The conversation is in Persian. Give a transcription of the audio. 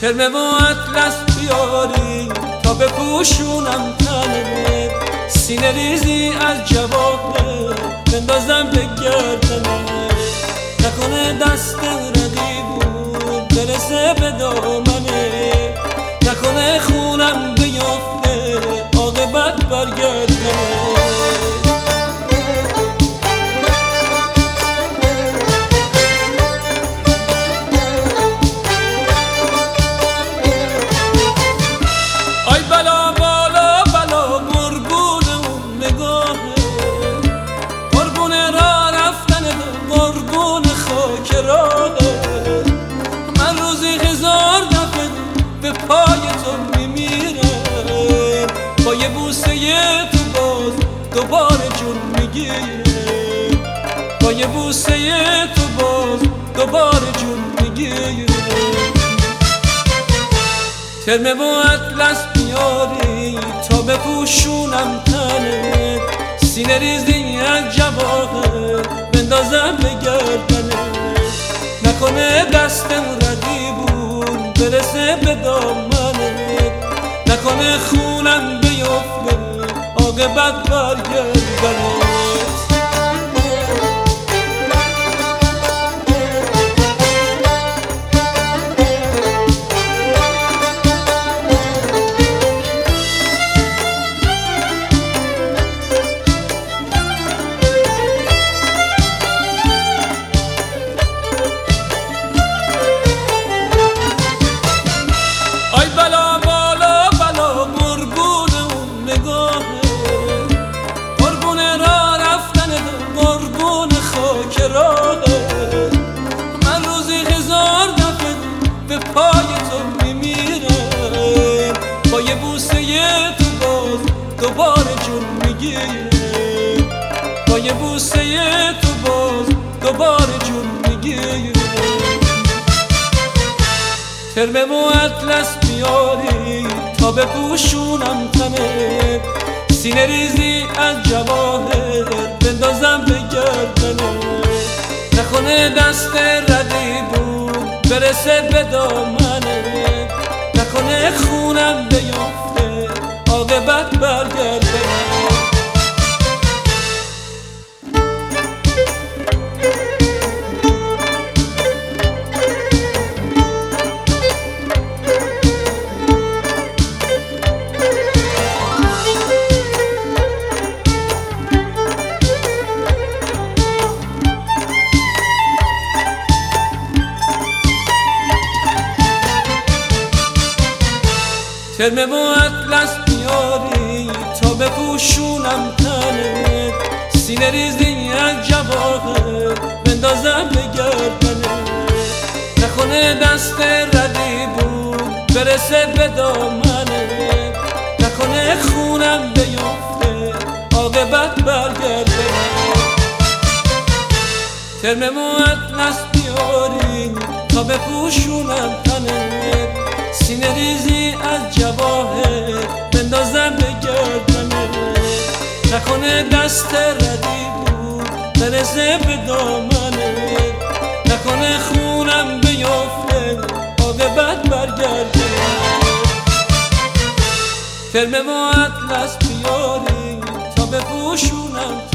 ترمه و اطلس بیاری تا بپوشونم تنه. سینه ریزی از جوابه بندازم به گردنه نکنه دست رقیبون برسه به دامنه. پای تو میمیره. با یه بوسه تو باز دوباره جون می‌گیره. با یه بوسه تو باز دوباره جون می‌گیره. ترمه و اطلس بیاری تا بپوشونم تنه سینه ریزی از جواهر بندازم به گردنه. نکنه دستم برسه به دامنه نکنه خونم بیفته. عاقبت برگردنه من روزی هزار دفعه به پای تو میمیرم. با یه بوسه تو باز دوباره جون می‌گیره با یه بوسه تو باز دوباره جون می‌گیره ترمه و اطلس بیاری تا بپوشونم تنه. سینه ریزی از جواهر بندازم به گردنه نکنه دست ردی بود برسه به دامنه نکنه خونم بیفته عاقبت برگرده. ترمه و اطلس بیاری تا بپوشونم تنه سینه ریزی از جواهر بندازم به گردنه نکنه دست ردی بود برسه به دامنه نکنه خونم بیفته عاقبت برگرده ترمه و اطلس بیاری تا بپوشونم تنه سینه ریزی از جواهر بندازم به گردنه. نکنه دست ردی بود برسه به دامنه. نکنه خونم بیفته عاقبت برگرده. ترمه و اطلس بیاری تا بپوشونم